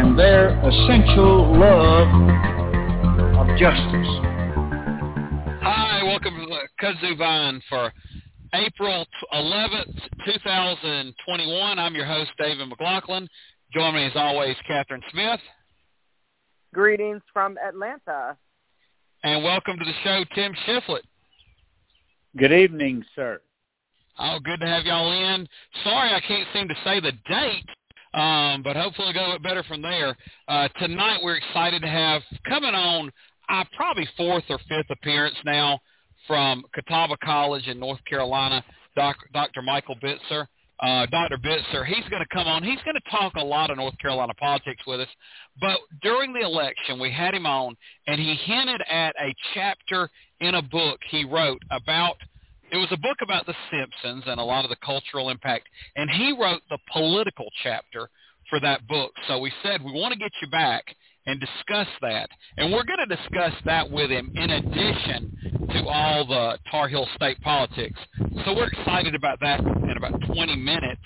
and their essential love of justice. Hi, welcome to the Kudzu Vine for April 11th, 2021. I'm your host, David McLaughlin. Join me as always, Catherine Smith. Greetings from Atlanta. And welcome to the show, Tim Shiflett. Good evening, sir. Oh, good to have y'all in. Sorry I can't seem to say the date, um, but hopefully it'll go better from there. Uh, tonight we're excited to have coming on uh, probably fourth or fifth appearance now from Catawba College in North Carolina, Doc, Dr. Michael Bitzer. Uh, Dr. Bitzer, he's going to come on. He's going to talk a lot of North Carolina politics with us. But during the election, we had him on, and he hinted at a chapter in a book he wrote about it was a book about the Simpsons and a lot of the cultural impact, and he wrote the political chapter for that book. So we said we want to get you back and discuss that. And we're going to discuss that with him in addition to all the Tar Heel State politics. So we're excited about that in about 20 minutes.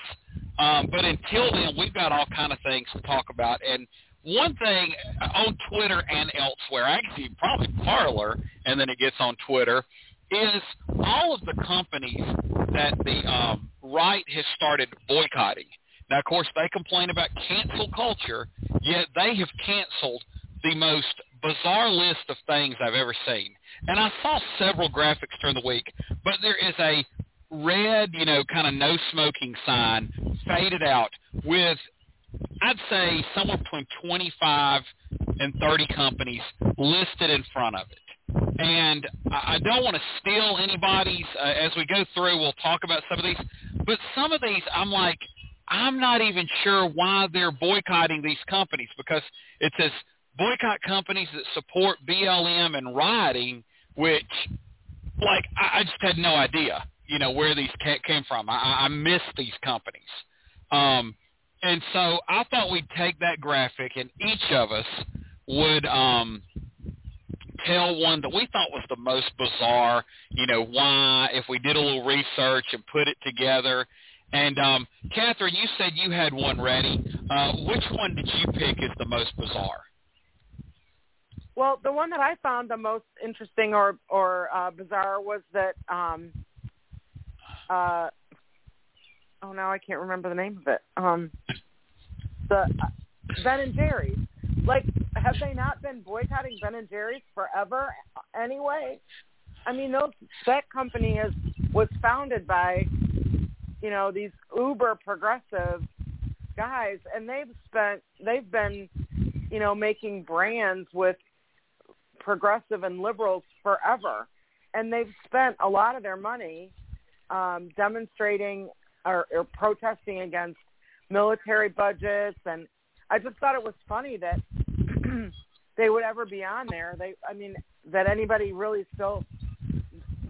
Um, but until then, we've got all kind of things to talk about. And one thing on Twitter and elsewhere, actually probably Parler, and then it gets on Twitter, is all of the companies that the um, right has started boycotting. Now, of course, they complain about cancel culture, yet they have canceled the most bizarre list of things I've ever seen. And I saw several graphics during the week, but there is a red, you know, kind of no smoking sign faded out with, I'd say, somewhere between 25 and 30 companies listed in front of it. And I don't want to steal anybody's. Uh, as we go through, we'll talk about some of these. But some of these, I'm like, I'm not even sure why they're boycotting these companies because it says boycott companies that support BLM and rioting, which, like, I, I just had no idea, you know, where these ca- came from. I, I missed these companies. Um, and so I thought we'd take that graphic and each of us would um, tell one that we thought was the most bizarre, you know, why, if we did a little research and put it together. And um, Catherine, you said you had one ready. Uh, which one did you pick as the most bizarre? Well, the one that I found the most interesting or or uh, bizarre was that um, uh, oh now I can't remember the name of it. Um, the uh, Ben and Jerry's. Like, have they not been boycotting Ben and Jerry's forever anyway? I mean, those that company has was founded by you know these uber progressive guys, and they've spent they've been you know making brands with progressive and liberals forever, and they've spent a lot of their money um, demonstrating or, or protesting against military budgets and I just thought it was funny that they would ever be on there. They, I mean, that anybody really still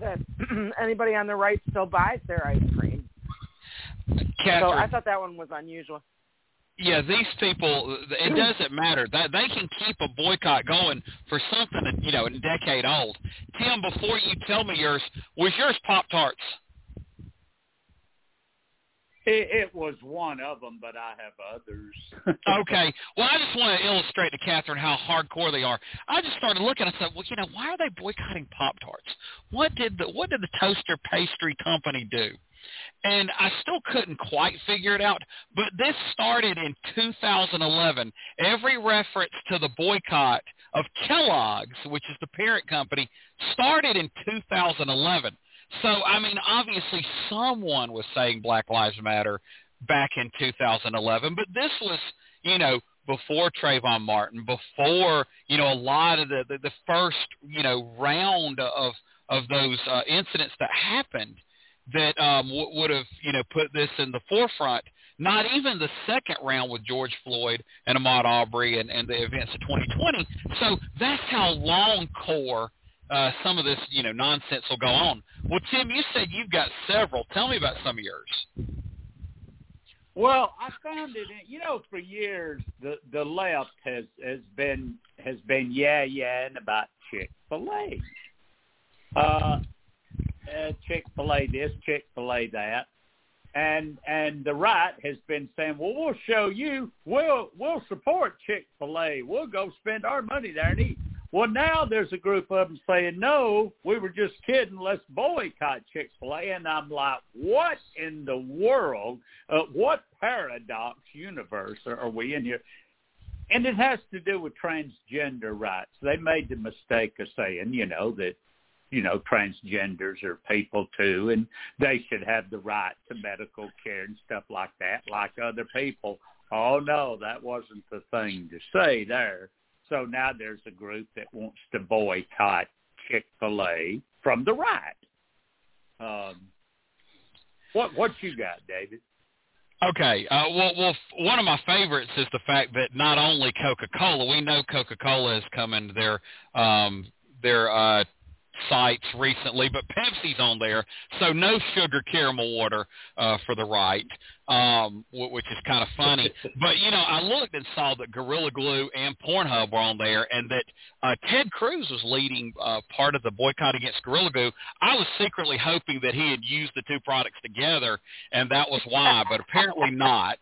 that anybody on the right still buys their ice cream. Catherine, so I thought that one was unusual. Yeah, these people, it doesn't matter. That they can keep a boycott going for something, you know, a decade old. Tim, before you tell me yours, was yours Pop Tarts? It, was one of them, but I have others. okay. Well, I just want to illustrate to Catherine how hardcore they are. I just started looking. I said, well, you know, why are they boycotting Pop Tarts? What did the what did the toaster pastry company do? And I still couldn't quite figure it out. But this started in 2011. Every reference to the boycott of Kellogg's, which is the parent company, started in 2011. So, I mean, obviously someone was saying Black Lives Matter back in 2011, but this was, you know, before Trayvon Martin, before, you know, a lot of the, the, the first, you know, round of, of those uh, incidents that happened that um, w- would have, you know, put this in the forefront. not even the second round with George Floyd and Ahmaud Arbery and, and the events of 2020. So that's how long core uh, some of this, you know, nonsense will go on. Well, Tim, you said you've got several. Tell me about some of yours. Well, I found it. You know, for years the the left has has been has been yeah yeah and about Chick Fil A. Uh, uh, Chick Fil A this, Chick Fil A that, and and the right has been saying, well, we'll show you, we'll we'll support Chick Fil A, we'll go spend our money there and eat. Well, now there's a group of them saying, no, we were just kidding. Let's boycott Chick-fil-A. And I'm like, what in the world? Uh, what paradox universe are, are we in here? And it has to do with transgender rights. They made the mistake of saying, you know, that, you know, transgenders are people too, and they should have the right to medical care and stuff like that, like other people. Oh, no, that wasn't the thing to say there. So now there's a group that wants to boycott Chick-fil-A from the right. Um, what what you got, David? Okay. Uh, well, well, one of my favorites is the fact that not only Coca-Cola, we know Coca-Cola is coming to their um, their uh, sites recently, but Pepsi's on there, so no sugar caramel water uh, for the right, um, which is kind of funny. but you know, I looked and saw that Gorilla Glue and Pornhub were on there, and that uh, Ted Cruz was leading uh, part of the boycott against Gorilla Glue. I was secretly hoping that he had used the two products together, and that was why, but apparently not.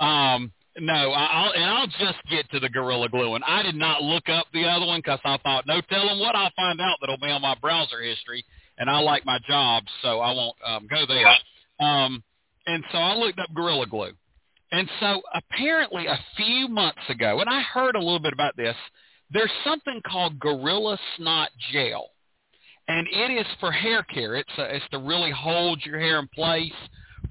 Um, no, I'll and I'll just get to the Gorilla Glue one. I did not look up the other one because I thought, no telling what I'll find out that'll be on my browser history, and I like my job, so I won't um, go there. Um, and so I looked up Gorilla Glue, and so apparently a few months ago, and I heard a little bit about this. There's something called Gorilla Snot Gel, and it is for hair care. It's a, it's to really hold your hair in place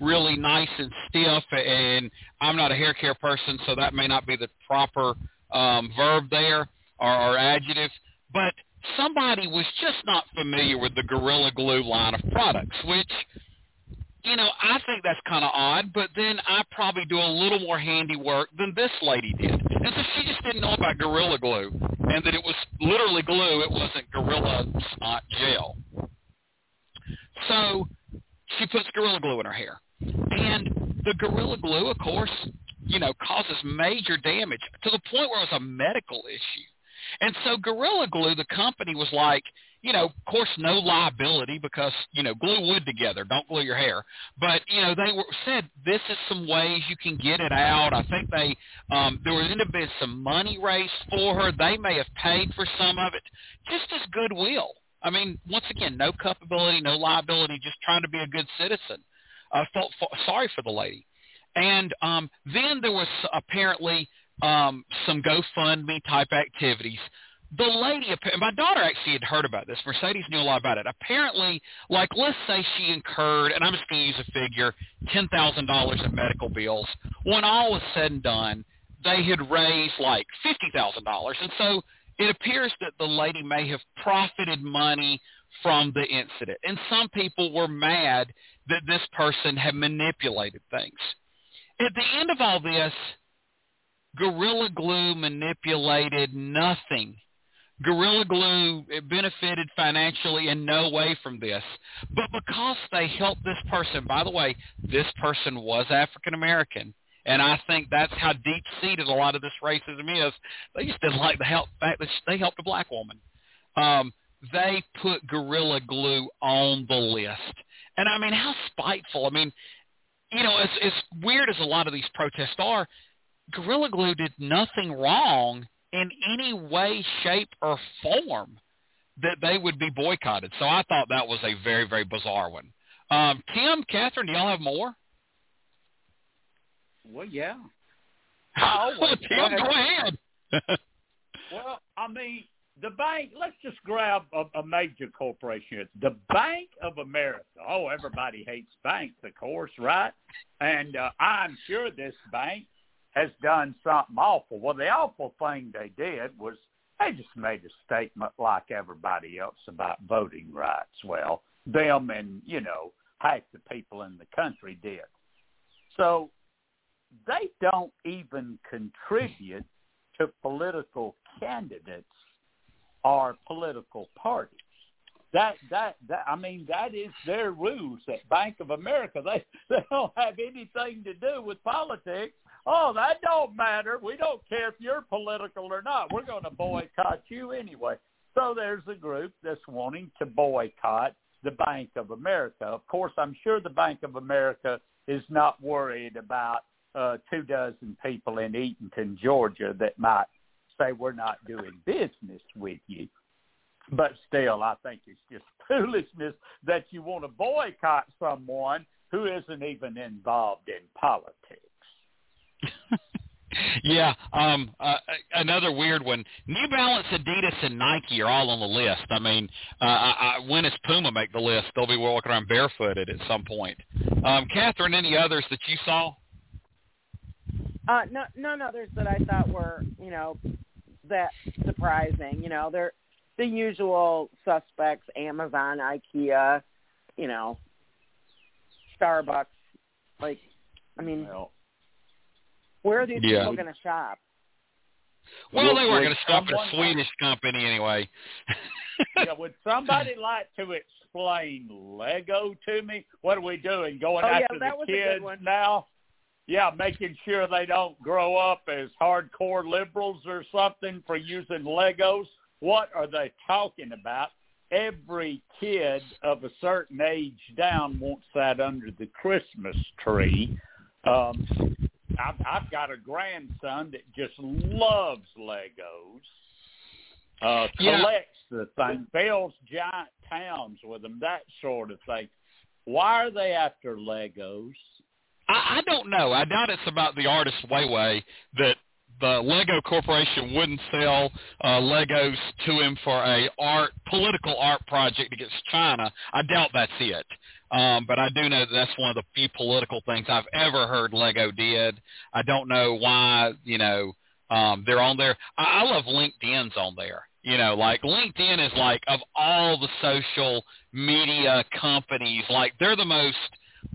really nice and stiff and I'm not a hair care person so that may not be the proper um, verb there or, or adjective but somebody was just not familiar with the Gorilla Glue line of products which you know I think that's kind of odd but then I probably do a little more handiwork than this lady did and so she just didn't know about Gorilla Glue and that it was literally glue it wasn't Gorilla Snot gel so she puts Gorilla Glue in her hair. And the Gorilla Glue, of course, you know, causes major damage to the point where it was a medical issue. And so Gorilla Glue, the company, was like, you know, of course, no liability because you know, glue wood together. Don't glue your hair. But you know, they were said this is some ways you can get it out. I think they um, there was being some money raised for her. They may have paid for some of it, just as goodwill. I mean, once again, no culpability, no liability, just trying to be a good citizen. I felt f- sorry for the lady. And um, then there was apparently um, some GoFundMe type activities. The lady, my daughter actually had heard about this. Mercedes knew a lot about it. Apparently, like let's say she incurred, and I'm just going to use a figure, ten thousand dollars in medical bills. When all was said and done, they had raised like fifty thousand dollars, and so it appears that the lady may have profited money from the incident. And some people were mad that this person had manipulated things. At the end of all this, Gorilla Glue manipulated nothing. Gorilla Glue benefited financially in no way from this. But because they helped this person, by the way, this person was African American. And I think that's how deep-seated a lot of this racism is. They just didn't like the help, fact that they helped a black woman. Um, they put Gorilla Glue on the list. And I mean, how spiteful. I mean, you know, as, as weird as a lot of these protests are, Gorilla Glue did nothing wrong in any way, shape, or form that they would be boycotted. So I thought that was a very, very bizarre one. Um, Tim, Catherine, do y'all have more? Well, yeah. Always. Tim, go ahead. well, I mean, the bank. Let's just grab a, a major corporation. The Bank of America. Oh, everybody hates banks, of course, right? And uh, I'm sure this bank has done something awful. Well, the awful thing they did was they just made a statement like everybody else about voting rights. Well, them and you know half the people in the country did. So they don't even contribute to political candidates or political parties. That that that I mean that is their rules at Bank of America. They they don't have anything to do with politics. Oh, that don't matter. We don't care if you're political or not. We're going to boycott you anyway. So there's a group that's wanting to boycott the Bank of America. Of course, I'm sure the Bank of America is not worried about uh, two dozen people in Eatonton, Georgia that might say we're not doing business with you. But still, I think it's just foolishness that you want to boycott someone who isn't even involved in politics. yeah, um, uh, another weird one. New Balance, Adidas, and Nike are all on the list. I mean, uh, I, I, when does Puma make the list? They'll be walking around barefooted at some point. Um, Catherine, any others that you saw? Uh, no, none others that I thought were, you know, that surprising. You know, they're the usual suspects: Amazon, IKEA, you know, Starbucks. Like, I mean, well, where are these yeah. people going to shop? Well, they were going to stop at a Swedish company anyway. yeah, would somebody like to explain Lego to me? What are we doing? Going oh, after yeah, the kids now? Yeah, making sure they don't grow up as hardcore liberals or something for using Legos. What are they talking about? Every kid of a certain age down wants that under the Christmas tree. Um, I've, I've got a grandson that just loves Legos. Uh, collects yeah. the thing, builds giant towns with them, that sort of thing. Why are they after Legos? I, I don't know. I doubt it's about the artist Weiwei that the Lego Corporation wouldn't sell uh, Legos to him for a art political art project against China. I doubt that's it. Um, but I do know that that's one of the few political things I've ever heard Lego did. I don't know why, you know, um, they're on there. I, I love LinkedIn's on there. You know, like LinkedIn is like of all the social media companies, like they're the most –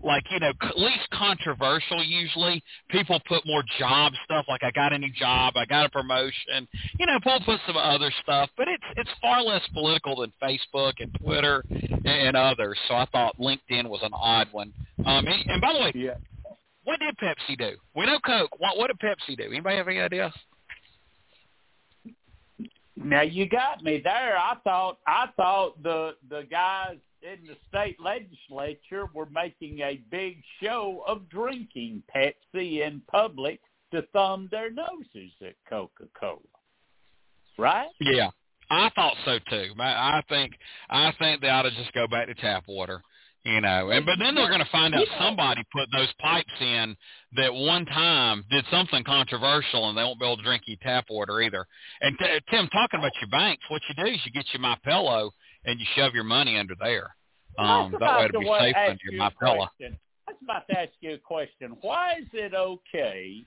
like you know at least controversial usually. People put more job stuff like i got a new job i got a promotion. You know people put some other stuff but it's it's far less political than facebook and twitter and others so i thought linkedin was an odd one. Um and, and by the way yeah. what did pepsi do? We know coke. What what did pepsi do? Anybody have any idea now you got me there. I thought i thought the the guys in the state legislature were making a big show of drinking Pepsi in public to thumb their noses at Coca-Cola. Right? Yeah. I thought so too. I think I think they ought to just go back to tap water, you know. And but then they're going to find out somebody put those pipes in that one time did something controversial, and they won't be able to drink your tap water either. And t- Tim, talking about your banks, what you do is you get your my pillow and you shove your money under there. Um, that way it'll be safe under your my pillow. I was about to ask you a question. Why is it okay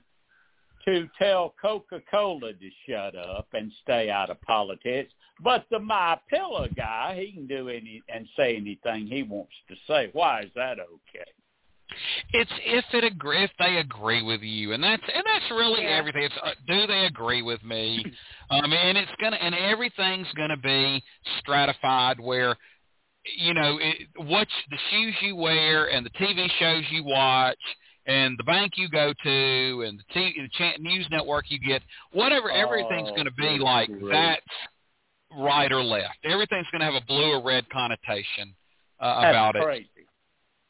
to tell Coca-Cola to shut up and stay out of politics, but the My Pillow guy, he can do any and say anything he wants to say. Why is that okay? It's if it agree if they agree with you, and that's and that's really yeah. everything. It's uh, do they agree with me? um, and it's gonna and everything's gonna be stratified where you know it, what the shoes you wear and the TV shows you watch and the bank you go to and the, t- the news network you get, whatever, everything's going to be like that's right or left. Everything's going to have a blue or red connotation uh, about it.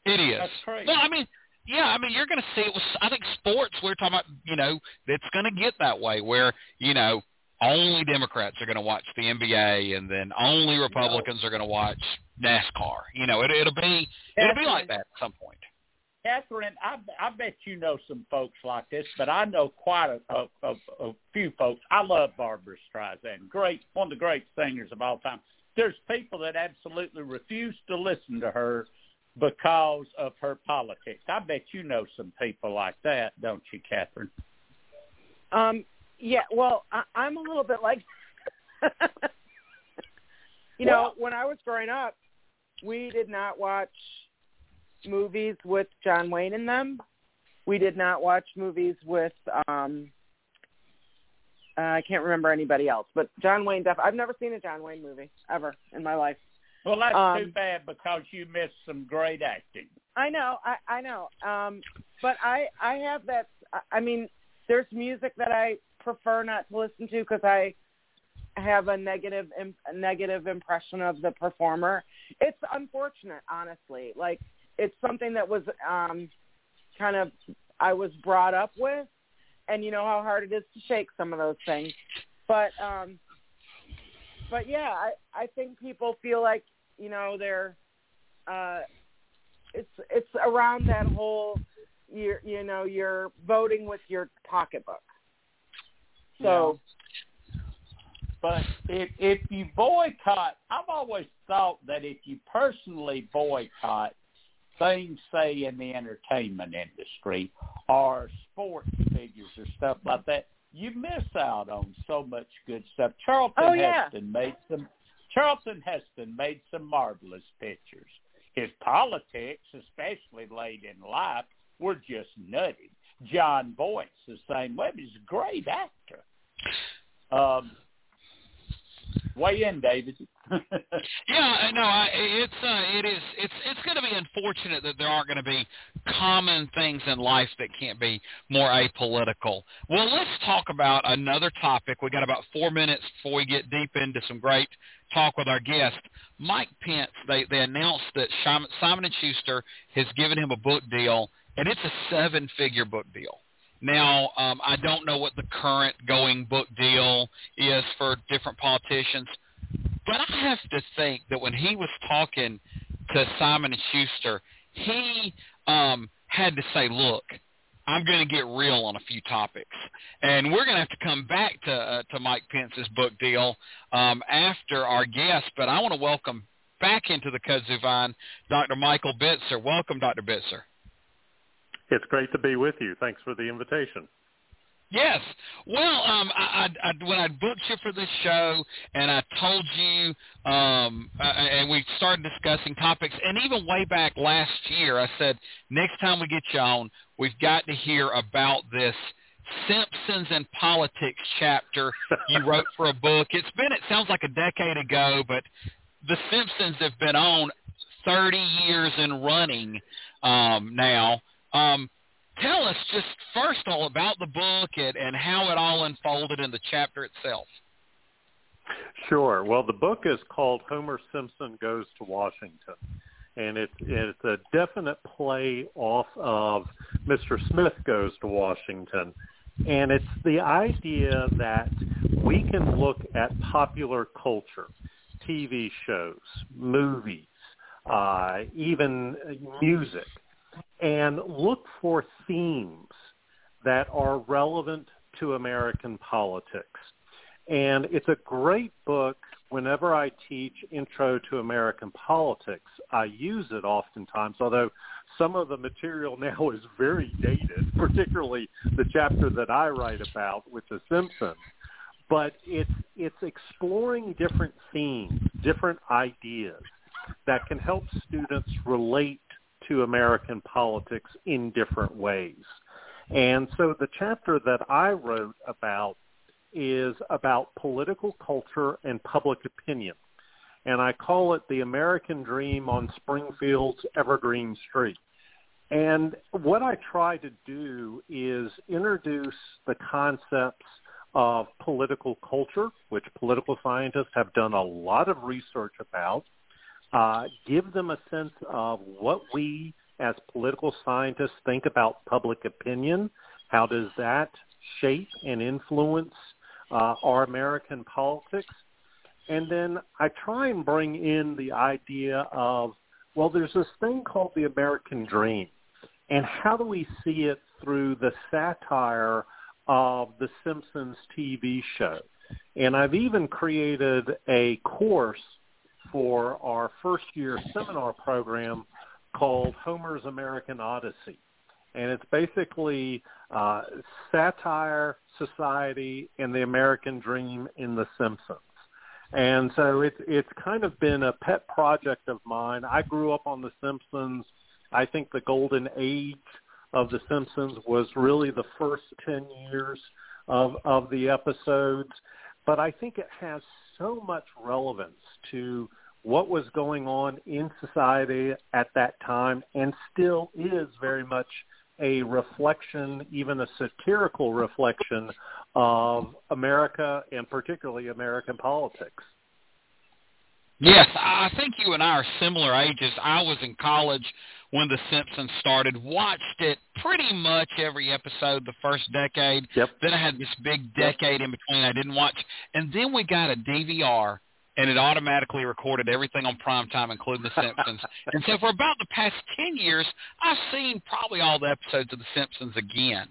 It is. That's crazy. Well, I mean, yeah, I mean, you're going to see it was. I think sports. We're talking about, you know, it's going to get that way where you know only Democrats are going to watch the NBA, and then only Republicans no. are going to watch NASCAR. You know, it, it'll be it'll be like that at some point. Catherine, I, I bet you know some folks like this, but I know quite a, a, a, a few folks. I love Barbra Streisand, great, one of the great singers of all time. There's people that absolutely refuse to listen to her because of her politics. I bet you know some people like that, don't you, Catherine? Um, yeah. Well, I, I'm a little bit like, you well, know, when I was growing up, we did not watch movies with John Wayne in them. we did not watch movies with um uh, I can't remember anybody else, but John Wayne. Def- I've never seen a John Wayne movie ever in my life. Well, that's Um, too bad because you missed some great acting. I know, I, I know. Um, but I, I have that. I- I mean, there's music that I prefer not to listen to because I have a negative, im- a negative impression of the performer. It's unfortunate, honestly. Like it's something that was um, kind of I was brought up with, and you know how hard it is to shake some of those things. But, um, but yeah, I, I think people feel like you know they're. Uh, it's it's around that whole you you know you're voting with your pocketbook. So But if if you boycott, I've always thought that if you personally boycott things, say in the entertainment industry or sports figures or stuff like that, you miss out on so much good stuff. Charlton Oh, yeah. Heston made some. Charlton Heston made some marvelous pictures. His politics, especially late in life, were just nutty. John Boyce, the same way. He's a great actor. Um, in, David. Yeah, no, I, it's uh, it is it's it's going to be unfortunate that there aren't going to be common things in life that can't be more apolitical. Well, let's talk about another topic. We got about four minutes before we get deep into some great talk with our guest, Mike Pence. They they announced that Simon and Schuster has given him a book deal, and it's a seven-figure book deal. Now, um, I don't know what the current going book deal is for different politicians, but I have to think that when he was talking to Simon and Schuster, he um, had to say, "Look, I'm going to get real on a few topics, and we're going to have to come back to uh, to Mike Pence's book deal um, after our guest." But I want to welcome back into the kudzu vine Dr. Michael Bitzer. Welcome, Dr. Bitzer. It's great to be with you. Thanks for the invitation. Yes. Well, um, I, I, I, when I booked you for this show, and I told you, um, uh, and we started discussing topics, and even way back last year, I said next time we get you on, we've got to hear about this Simpsons and politics chapter you wrote for a book. It's been, it sounds like a decade ago, but the Simpsons have been on 30 years in running um, now. Um, tell us just first all about the book and, and how it all unfolded in the chapter itself. Sure. Well, the book is called Homer Simpson Goes to Washington. And it's, it's a definite play off of Mr. Smith Goes to Washington. And it's the idea that we can look at popular culture, TV shows, movies, uh, even music, and look for themes that are relevant to American politics. And it's a great book. Whenever I teach Intro to American Politics, I use it oftentimes, although some of the material now is very dated, particularly the chapter that I write about with The Simpsons. But it's, it's exploring different themes, different ideas that can help students relate to American politics in different ways. And so the chapter that I wrote about is about political culture and public opinion. And I call it the American Dream on Springfield's Evergreen Street. And what I try to do is introduce the concepts of political culture, which political scientists have done a lot of research about, uh, give them a sense of what we as political scientists think about public opinion. How does that shape and influence uh, our American politics? And then I try and bring in the idea of, well, there's this thing called the American dream. And how do we see it through the satire of the Simpsons TV show? And I've even created a course for our first year seminar program called Homer's American Odyssey. And it's basically uh, satire, society, and the American dream in The Simpsons. And so it's it's kind of been a pet project of mine. I grew up on The Simpsons. I think the golden age of The Simpsons was really the first 10 years of, of the episodes, but I think it has so much relevance to what was going on in society at that time and still is very much a reflection, even a satirical reflection of America and particularly American politics. Yes, I think you and I are similar ages. I was in college when The Simpsons started, watched it pretty much every episode the first decade. Yep. Then I had this big decade in between I didn't watch. And then we got a DVR and it automatically recorded everything on prime time, including The Simpsons. and so for about the past 10 years, I've seen probably all the episodes of The Simpsons again.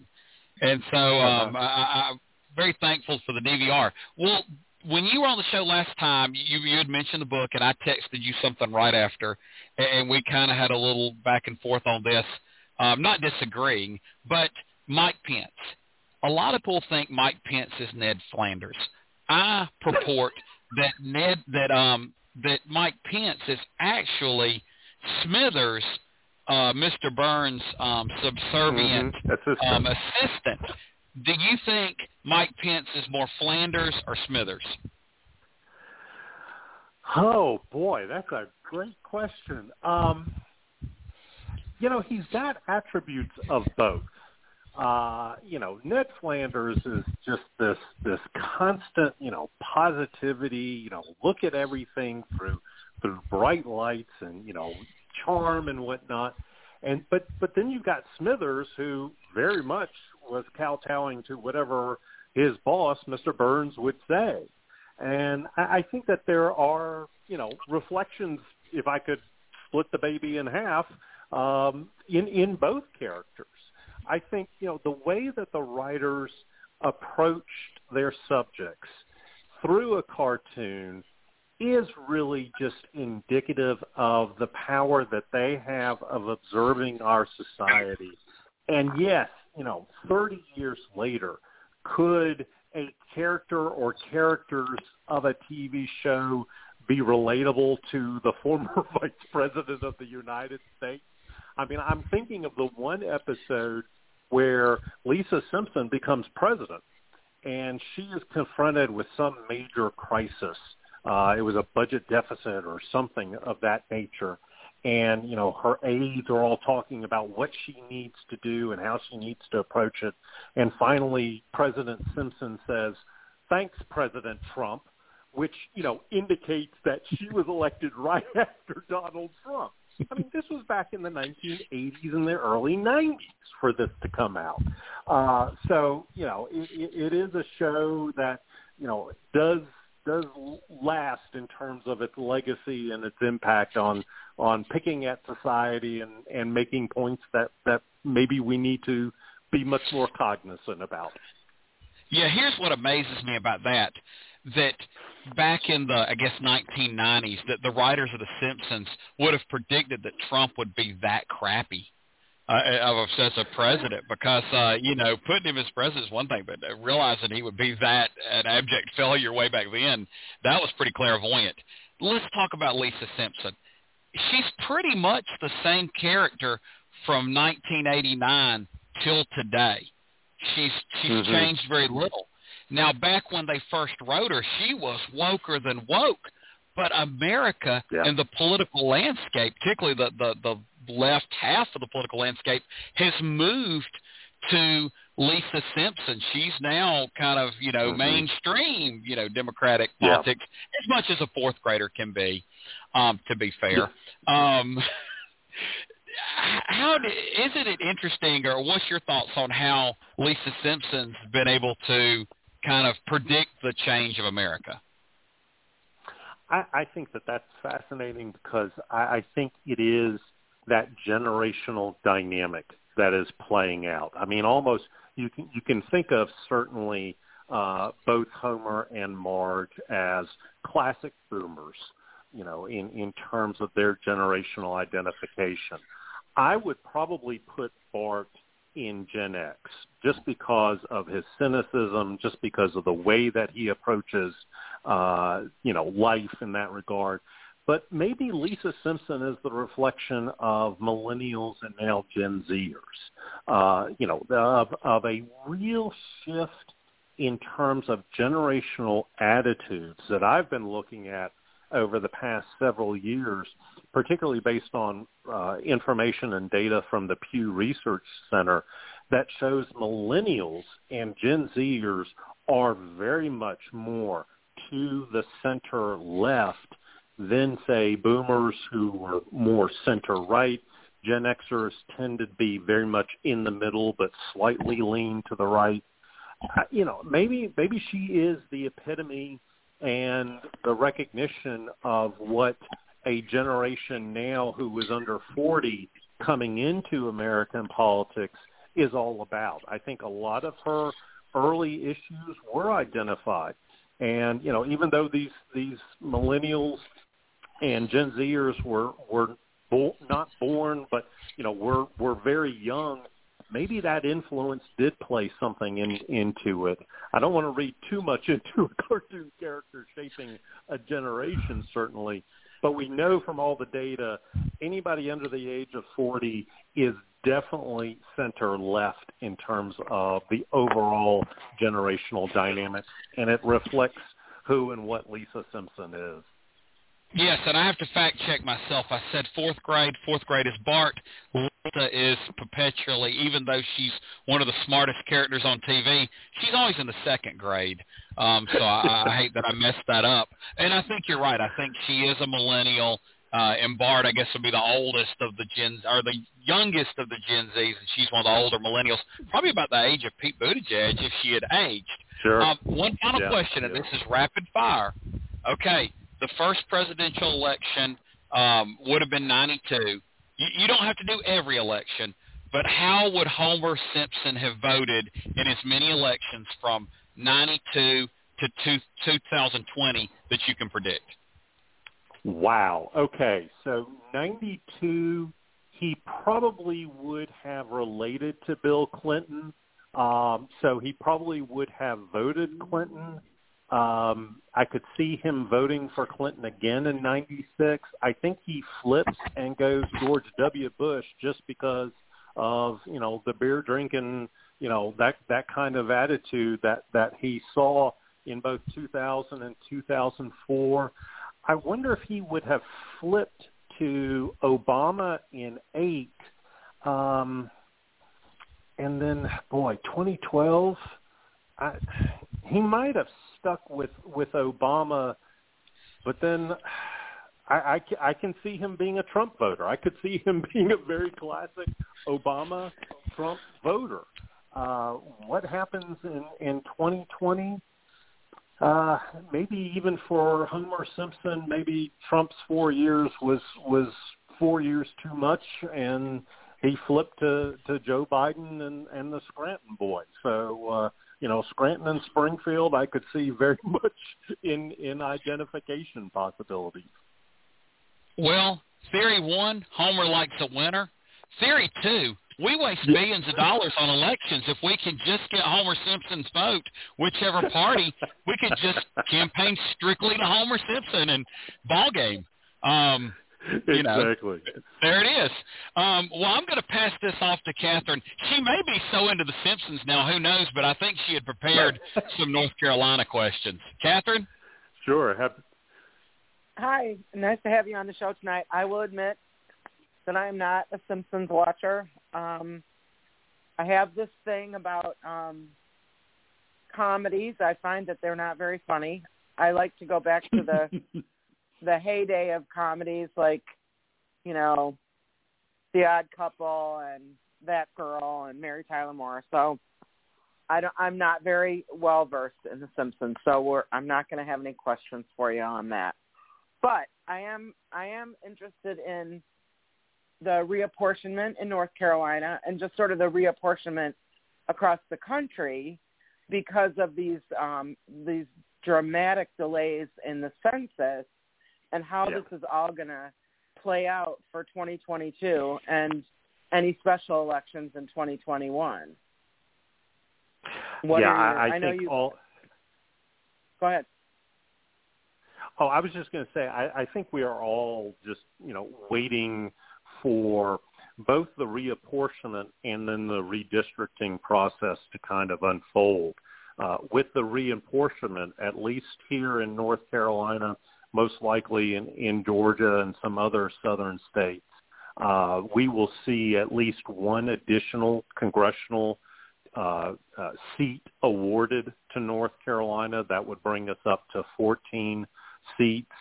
And so um, I, I'm very thankful for the DVR. Well, when you were on the show last time, you you had mentioned the book, and I texted you something right after, and we kind of had a little back and forth on this. Um, not disagreeing, but Mike Pence. A lot of people think Mike Pence is Ned Flanders. I purport that Ned that um that Mike Pence is actually Smithers, uh, Mr. Burns' um, subservient mm-hmm. Um, assistant do you think Mike Pence is more Flanders or Smithers? Oh boy, that's a great question. Um, you know, he's got attributes of both. Uh, you know, Ned Flanders is just this this constant, you know, positivity. You know, look at everything through through bright lights and you know charm and whatnot. And but but then you've got Smithers, who very much was kowtowing to whatever his boss, Mr. Burns, would say. And I, I think that there are, you know, reflections. If I could split the baby in half, um, in in both characters, I think you know the way that the writers approached their subjects through a cartoon is really just indicative of the power that they have of observing our society. And yes, you know, 30 years later, could a character or characters of a TV show be relatable to the former vice president of the United States? I mean, I'm thinking of the one episode where Lisa Simpson becomes president and she is confronted with some major crisis. Uh, it was a budget deficit or something of that nature and you know her aides are all talking about what she needs to do and how she needs to approach it. And finally president simpson says thanks president trump which you know indicates that she was elected right after donald trump. I mean this was back in the 1980s and the early 90s for this to come out. Uh so you know it, it, it is a show that you know does does last in terms of its legacy and its impact on on picking at society and and making points that that maybe we need to be much more cognizant about. Yeah, here's what amazes me about that that back in the I guess 1990s that the writers of the Simpsons would have predicted that Trump would be that crappy uh, of a president because uh, you know putting him as president is one thing, but realizing he would be that an abject failure way back then that was pretty clairvoyant. Let's talk about Lisa Simpson. She's pretty much the same character from 1989 till today. She's she's mm-hmm. changed very little. Now back when they first wrote her, she was woker than woke. But America yeah. and the political landscape, particularly the, the, the left half of the political landscape has moved to Lisa Simpson. She's now kind of, you know, mm-hmm. mainstream, you know, Democratic yeah. politics as much as a fourth grader can be, um, to be fair. Um, how do, isn't it interesting or what's your thoughts on how Lisa Simpson's been able to kind of predict the change of America? I, I think that that's fascinating because I, I think it is – that generational dynamic that is playing out. I mean, almost you can you can think of certainly uh, both Homer and Marge as classic boomers, you know, in in terms of their generational identification. I would probably put Bart in Gen X just because of his cynicism, just because of the way that he approaches, uh, you know, life in that regard. But maybe Lisa Simpson is the reflection of millennials and now Gen Zers. Uh, you know, of, of a real shift in terms of generational attitudes that I've been looking at over the past several years, particularly based on uh, information and data from the Pew Research Center that shows millennials and Gen Zers are very much more to the center left than, say, boomers who were more center right. Gen Xers tend to be very much in the middle but slightly lean to the right. You know, maybe maybe she is the epitome and the recognition of what a generation now who is under 40 coming into American politics is all about. I think a lot of her early issues were identified. And, you know, even though these, these millennials and Gen Zers were, were bo- not born, but, you know, were, were very young maybe that influence did play something in, into it. I don't want to read too much into a cartoon character shaping a generation, certainly, but we know from all the data, anybody under the age of 40 is definitely center left in terms of the overall generational dynamic, and it reflects who and what Lisa Simpson is. Yes, and I have to fact check myself. I said fourth grade. Fourth grade is Bart. Lisa is perpetually, even though she's one of the smartest characters on TV, she's always in the second grade. Um, so I, I hate that I messed that up. And I think you're right. I think she is a millennial. Uh, and Bart, I guess, would be the oldest of the Gen, or the youngest of the Gen Zs, and she's one of the older millennials, probably about the age of Pete Buttigieg if she had aged. Sure. Um, one final yeah, question, yeah. and this is rapid fire. Okay, the first presidential election um, would have been 92. You, you don't have to do every election, but how would Homer Simpson have voted in as many elections from 92 to two, 2020 that you can predict? Wow. Okay. So 92, he probably would have related to Bill Clinton. Um, so he probably would have voted Clinton. Um, I could see him voting for Clinton again in 96. I think he flips and goes George W. Bush just because of, you know, the beer drinking, you know, that, that kind of attitude that, that he saw in both 2000 and 2004. I wonder if he would have flipped to Obama in eight. Um, and then, boy, 2012, I, he might have stuck with with Obama, but then I, I, I can see him being a Trump voter. I could see him being a very classic Obama Trump voter. Uh, what happens in in 2020? Uh, maybe even for Homer Simpson, maybe Trump's four years was was four years too much, and he flipped to to Joe Biden and and the Scranton boy. So uh, you know, Scranton and Springfield, I could see very much in in identification possibilities. Well, theory one, Homer likes a winner. Theory two, we waste billions of dollars on elections. If we can just get Homer Simpson's vote, whichever party, we could just campaign strictly to Homer Simpson and ball game. Um, you know, exactly. There it is. Um, well, I'm going to pass this off to Catherine. She may be so into The Simpsons now, who knows? But I think she had prepared some North Carolina questions. Catherine? Sure. Have... Hi, nice to have you on the show tonight. I will admit that I am not a Simpsons watcher. Um, I have this thing about um, comedies. I find that they're not very funny. I like to go back to the the heyday of comedies like, you know, The Odd Couple and That Girl and Mary Tyler Moore. So I don't, I'm not very well versed in The Simpsons, so we're, I'm not going to have any questions for you on that. But I am I am interested in the reapportionment in North Carolina and just sort of the reapportionment across the country because of these um, these dramatic delays in the census and how Yeah. this is all going to play out for 2022 and any special elections in 2021. What yeah, your, I, I know you. all Go ahead. Oh, I was just going to say, I, I think we are all just, you know, waiting for both the reapportionment and then the redistricting process to kind of unfold. Uh, with the reapportionment, at least here in North Carolina, most likely in, in Georgia and some other southern states, uh, we will see at least one additional congressional uh, uh, seat awarded to North Carolina. That would bring us up to 14 seats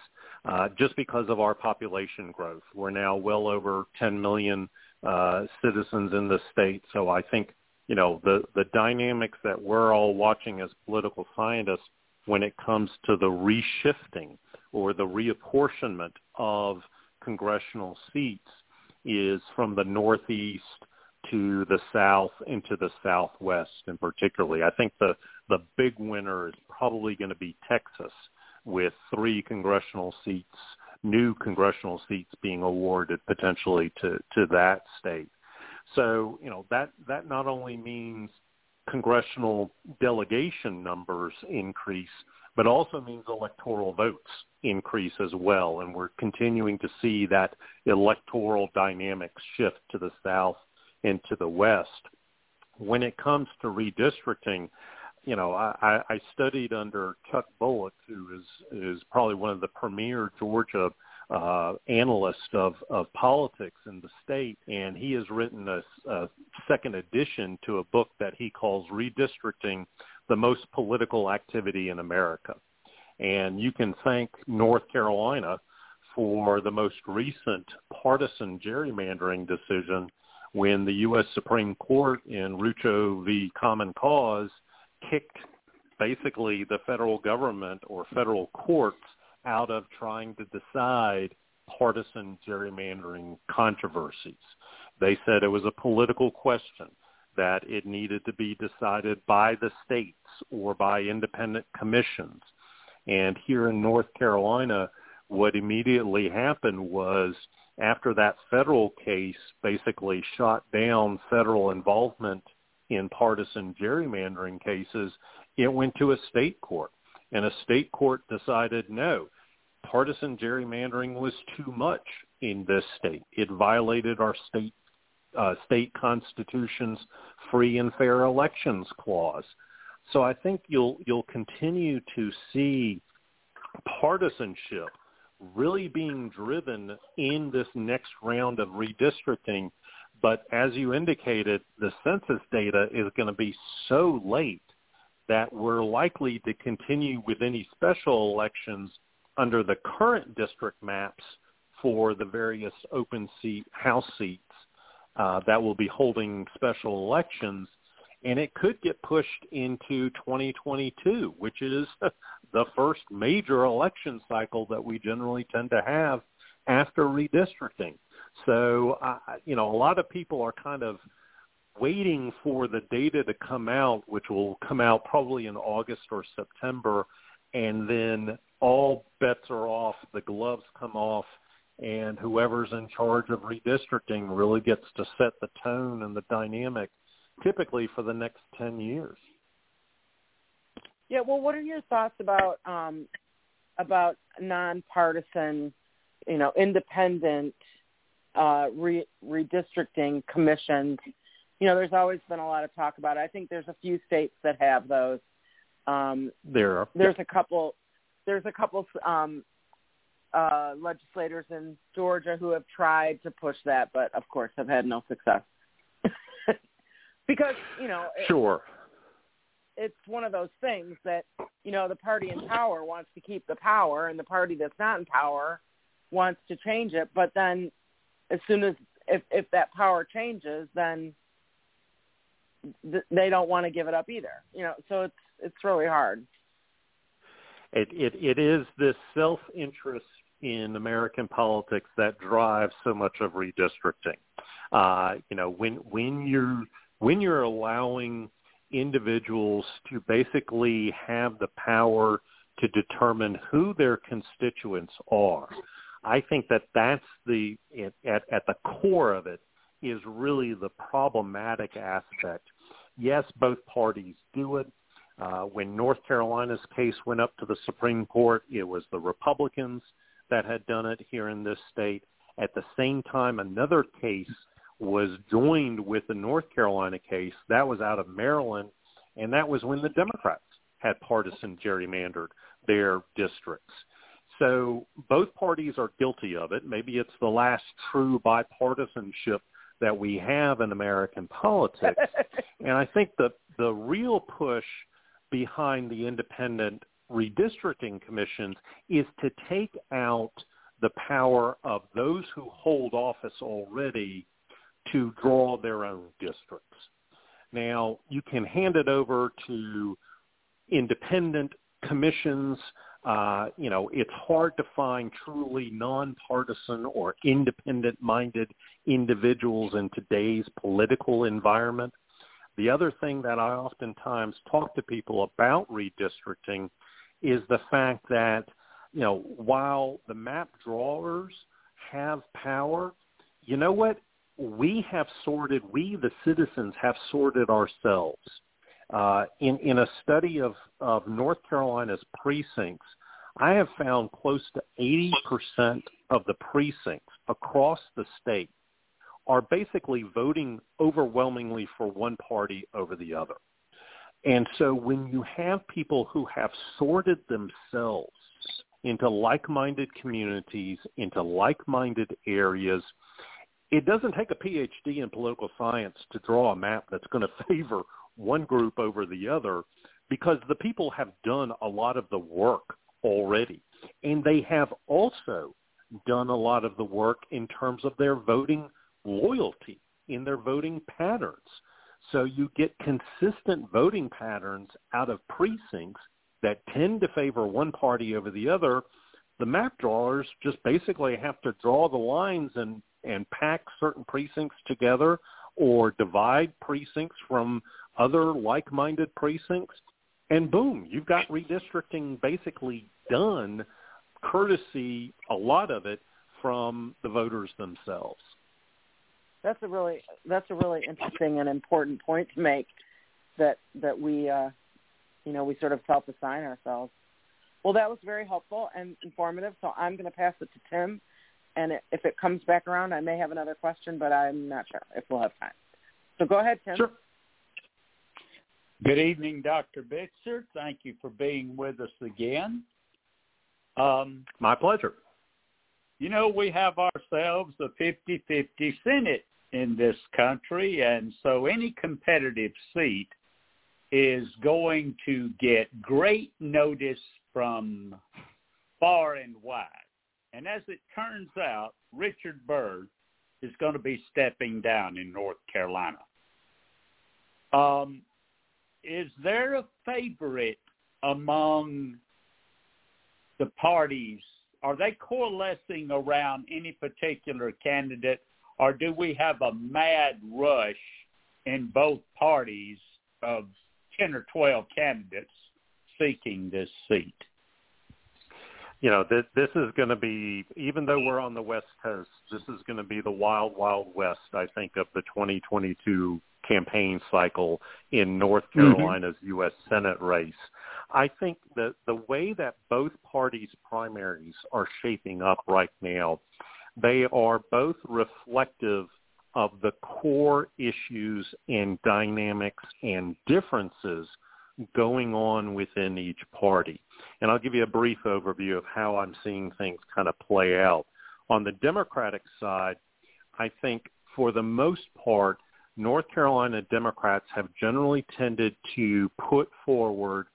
uh, just because of our population growth. We're now well over 10 million uh, citizens in the state. So I think, you know, the, the dynamics that we're all watching as political scientists when it comes to the reshifting or the reapportionment of congressional seats is from the Northeast to the South into the Southwest and particularly. I think the, the big winner is probably going to be Texas with three congressional seats, new congressional seats being awarded potentially to, to that state. So, you know, that, that not only means congressional delegation numbers increase, but also means electoral votes increase as well. And we're continuing to see that electoral dynamics shift to the South and to the West. When it comes to redistricting, you know, I, I studied under Chuck Bullock, who is is probably one of the premier Georgia uh, analysts of of politics in the state, and he has written a, a second edition to a book that he calls "Redistricting: The Most Political Activity in America." And you can thank North Carolina for the most recent partisan gerrymandering decision when the U.S. Supreme Court in Rucho v. Common Cause kicked basically the federal government or federal courts out of trying to decide partisan gerrymandering controversies. They said it was a political question that it needed to be decided by the states or by independent commissions. And here in North Carolina, what immediately happened was after that federal case basically shot down federal involvement in partisan gerrymandering cases, it went to a state court. And a state court decided no, partisan gerrymandering was too much in this state. It violated our state uh, state constitution's free and fair elections clause. So I think you'll you'll continue to see partisanship really being driven in this next round of redistricting but as you indicated, the census data is going to be so late that we're likely to continue with any special elections under the current district maps for the various open seat House seats uh, that will be holding special elections. And it could get pushed into 2022, which is the first major election cycle that we generally tend to have after redistricting. So, uh, you know, a lot of people are kind of waiting for the data to come out, which will come out probably in August or September, and then all bets are off, the gloves come off, and whoever's in charge of redistricting really gets to set the tone and the dynamic typically for the next 10 years. Yeah, well, what are your thoughts about um, about nonpartisan, you know, independent uh, re- redistricting commissions. You know, there's always been a lot of talk about it. I think there's a few states that have those. Um, there are. There's a couple. There's a couple um, uh, legislators in Georgia who have tried to push that, but of course have had no success. because you know. Sure. It's one of those things that you know the party in power wants to keep the power, and the party that's not in power wants to change it. But then as soon as if if that power changes, then th- they don't want to give it up either. You know, so it's it's really hard. It it it is this self interest in American politics that drives so much of redistricting. Uh, you know, when when you're when you're allowing individuals to basically have the power to determine who their constituents are, I think that that's the at, at the core of it is really the problematic aspect. Yes, both parties do it. Uh, when North Carolina's case went up to the Supreme Court, it was the Republicans that had done it here in this state. At the same time, another case was joined with the North Carolina case. That was out of Maryland, and that was when the Democrats had partisan gerrymandered their districts. So both parties are guilty of it. Maybe it's the last true bipartisanship that we have in American politics. and I think the the real push behind the independent redistricting commissions is to take out the power of those who hold office already to draw their own districts. Now, you can hand it over to independent commissions. Uh, you know, it's hard to find truly nonpartisan or independent-minded individuals in today's political environment. The other thing that I oftentimes talk to people about redistricting is the fact that, you know, while the map drawers have power, you know what? We have sorted, we the citizens have sorted ourselves. Uh, in, in a study of, of North Carolina's precincts, I have found close to 80% of the precincts across the state are basically voting overwhelmingly for one party over the other. And so when you have people who have sorted themselves into like-minded communities, into like-minded areas, it doesn't take a PhD in political science to draw a map that's going to favor one group over the other because the people have done a lot of the work already. And they have also done a lot of the work in terms of their voting loyalty in their voting patterns. So you get consistent voting patterns out of precincts that tend to favor one party over the other. The map drawers just basically have to draw the lines and, and pack certain precincts together or divide precincts from other like-minded precincts. And boom, you've got redistricting basically done courtesy, a lot of it, from the voters themselves that's a really that's a really interesting and important point to make that that we uh you know we sort of self assign ourselves. Well that was very helpful and informative so i'm going to pass it to tim. And if it comes back around i may have another question but i'm not sure if we'll have time. So go ahead tim. Sure. Good evening dr bitzer. Thank you for being with us again. Um, my pleasure. you know, we have ourselves a 50-50 Senate in this country, and so any competitive seat is going to get great notice from far and wide. And as it turns out, Richard Burr is going to be stepping down in North Carolina. Um, is there a favorite among the parties? Are they coalescing around any particular candidate or do we have a mad rush in both parties of 10 or 12 candidates seeking this seat? You know, this, this is going to be, even though we're on the West Coast, this is going to be the wild, wild West, I think, of the 2022 campaign cycle in North mm-hmm. Carolina's mm-hmm. U.S. Senate race. I think that the way that both parties' primaries are shaping up right now they are both reflective of the core issues and dynamics and differences going on within each party. And I'll give you a brief overview of how I'm seeing things kind of play out. On the Democratic side, I think for the most part, North Carolina Democrats have generally tended to put forward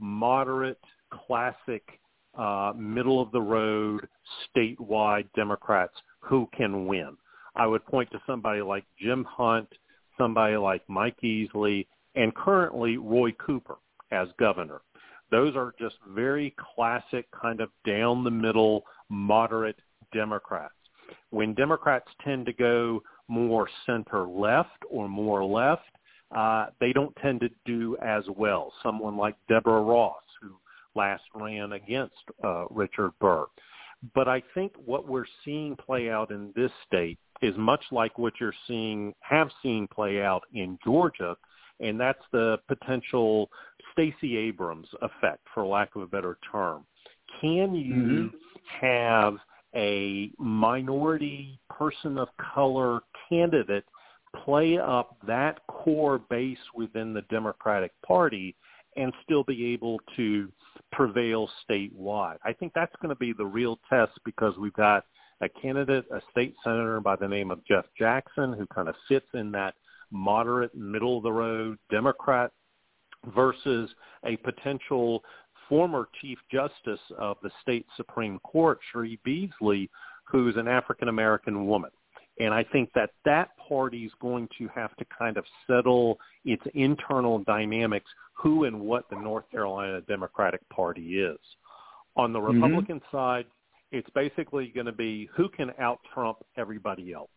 moderate, classic uh, middle of the road, statewide Democrats who can win. I would point to somebody like Jim Hunt, somebody like Mike Easley, and currently Roy Cooper as governor. Those are just very classic kind of down the middle, moderate Democrats. When Democrats tend to go more center left or more left, uh, they don't tend to do as well. Someone like Deborah Ross, last ran against uh, Richard Burr. But I think what we're seeing play out in this state is much like what you're seeing, have seen play out in Georgia, and that's the potential Stacey Abrams effect, for lack of a better term. Can you mm-hmm. have a minority person of color candidate play up that core base within the Democratic Party and still be able to prevail statewide. I think that's going to be the real test because we've got a candidate, a state senator by the name of Jeff Jackson, who kind of fits in that moderate, middle of the road Democrat versus a potential former Chief Justice of the state Supreme Court, Cheri Beasley, who's an African American woman. And I think that that party is going to have to kind of settle its internal dynamics, who and what the North Carolina Democratic Party is. On the mm-hmm. Republican mm-hmm. side, it's basically going to be who can out-Trump everybody else.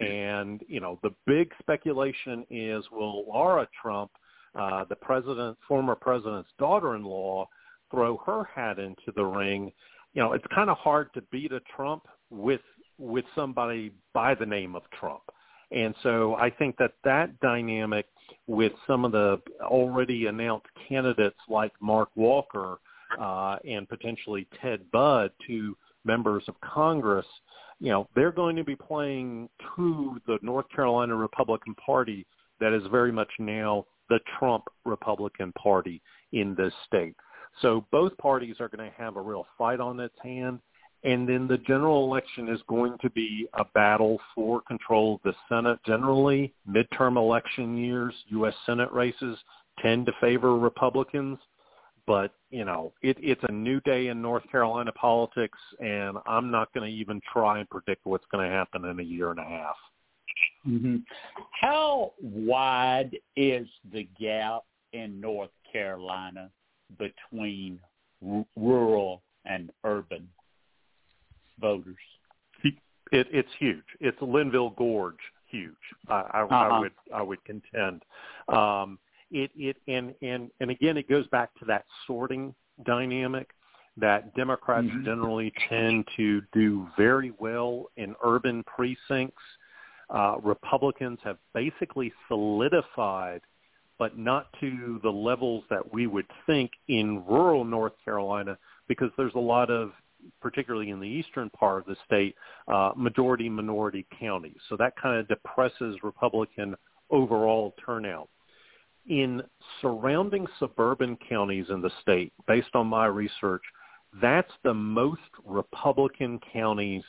And, you know, the big speculation is will Laura Trump, uh, the president, former president's daughter-in-law, throw her hat into the ring? You know, it's kind of hard to beat a Trump with with somebody by the name of Trump. And so I think that that dynamic with some of the already announced candidates like Mark Walker uh, and potentially Ted Budd, two members of Congress, you know, they're going to be playing to the North Carolina Republican Party that is very much now the Trump Republican Party in this state. So both parties are going to have a real fight on its hand. And then the general election is going to be a battle for control of the Senate. Generally, midterm election years, U.S. Senate races tend to favor Republicans. But, you know, it, it's a new day in North Carolina politics, and I'm not going to even try and predict what's going to happen in a year and a half. Mm-hmm. How wide is the gap in North Carolina between r- rural and urban voters? It, it's huge. It's Linville Gorge huge. I, I, uh-huh. I would I would contend. Um, it it and and and again, it goes back to that sorting dynamic that Democrats mm-hmm. generally tend to do very well in urban precincts. Uh, Republicans have basically solidified, but not to the levels that we would think in rural North Carolina, because there's a lot of particularly in the eastern part of the state, uh, majority minority counties. So that kind of depresses Republican overall turnout. In surrounding suburban counties in the state, based on my research, that's the most Republican counties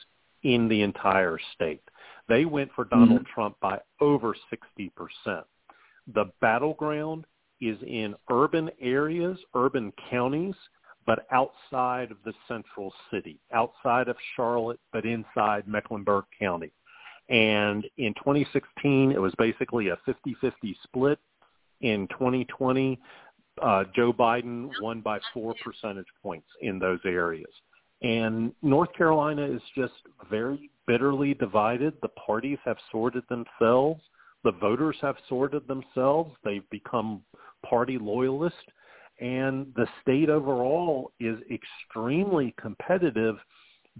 in the entire state. They went for Donald mm-hmm. Trump by over 60%. The battleground is in urban areas, urban counties but outside of the central city, outside of Charlotte, but inside Mecklenburg County. And in 2016, it was basically a 50-50 split. In 2020, uh, Joe Biden won by four percentage points in those areas. And North Carolina is just very bitterly divided. The parties have sorted themselves. The voters have sorted themselves. They've become party loyalists and the state overall is extremely competitive.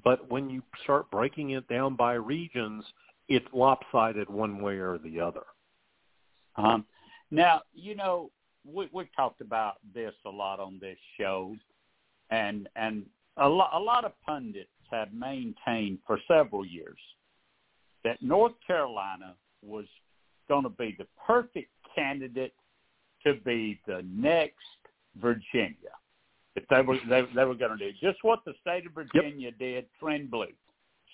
But when you start breaking it down by regions, it's lopsided one way or the other. Um, now, you know, we, we've talked about this a lot on this show, and and a lot, a lot of pundits have maintained for several years that North Carolina was going to be the perfect candidate to be the next Virginia. If they were they, they were going to do just what the state of Virginia yep. did, trend blue.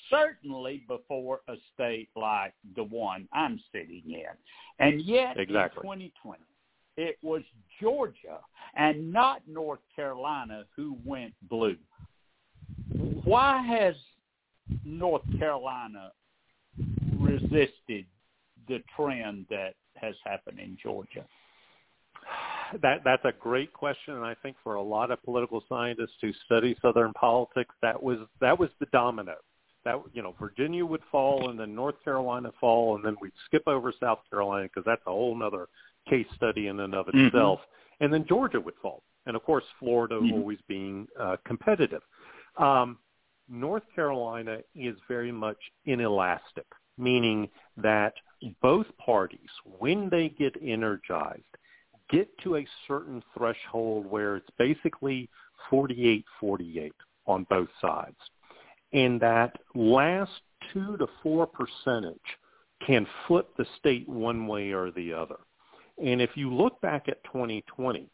Certainly before a state like the one I'm sitting in, and yet exactly. in 2020, it was Georgia and not North Carolina who went blue. Why has North Carolina resisted the trend that has happened in Georgia? That that's a great question, and I think for a lot of political scientists who study Southern politics, that was that was the domino. That you know, Virginia would fall, and then North Carolina fall, and then we'd skip over South Carolina because that's a whole other case study in and of mm-hmm. itself, mm-hmm. and then Georgia would fall, and of course Florida mm-hmm. always being uh, competitive. Um, North Carolina is very much inelastic, meaning that both parties, when they get energized, get to a certain threshold where it's basically 48-48 on both sides. And that last two to four percentage can flip the state one way or the other. And if you look back at 2020,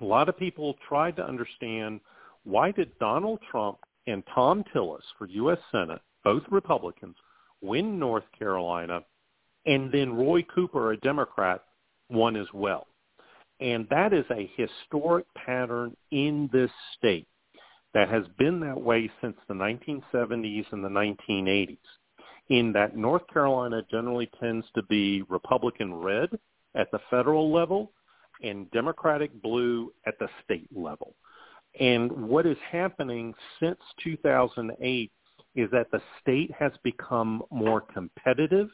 a lot of people tried to understand why did Donald Trump and Thom Tillis for U.S. Senate, both Republicans, win North Carolina, and then Roy Cooper, a Democrat, won as well. And that is a historic pattern in this state that has been that way since the 1970s and the 1980s in that North Carolina generally tends to be Republican red at the federal level and Democratic blue at the state level. And what is happening since 2008 is that the state has become more competitive,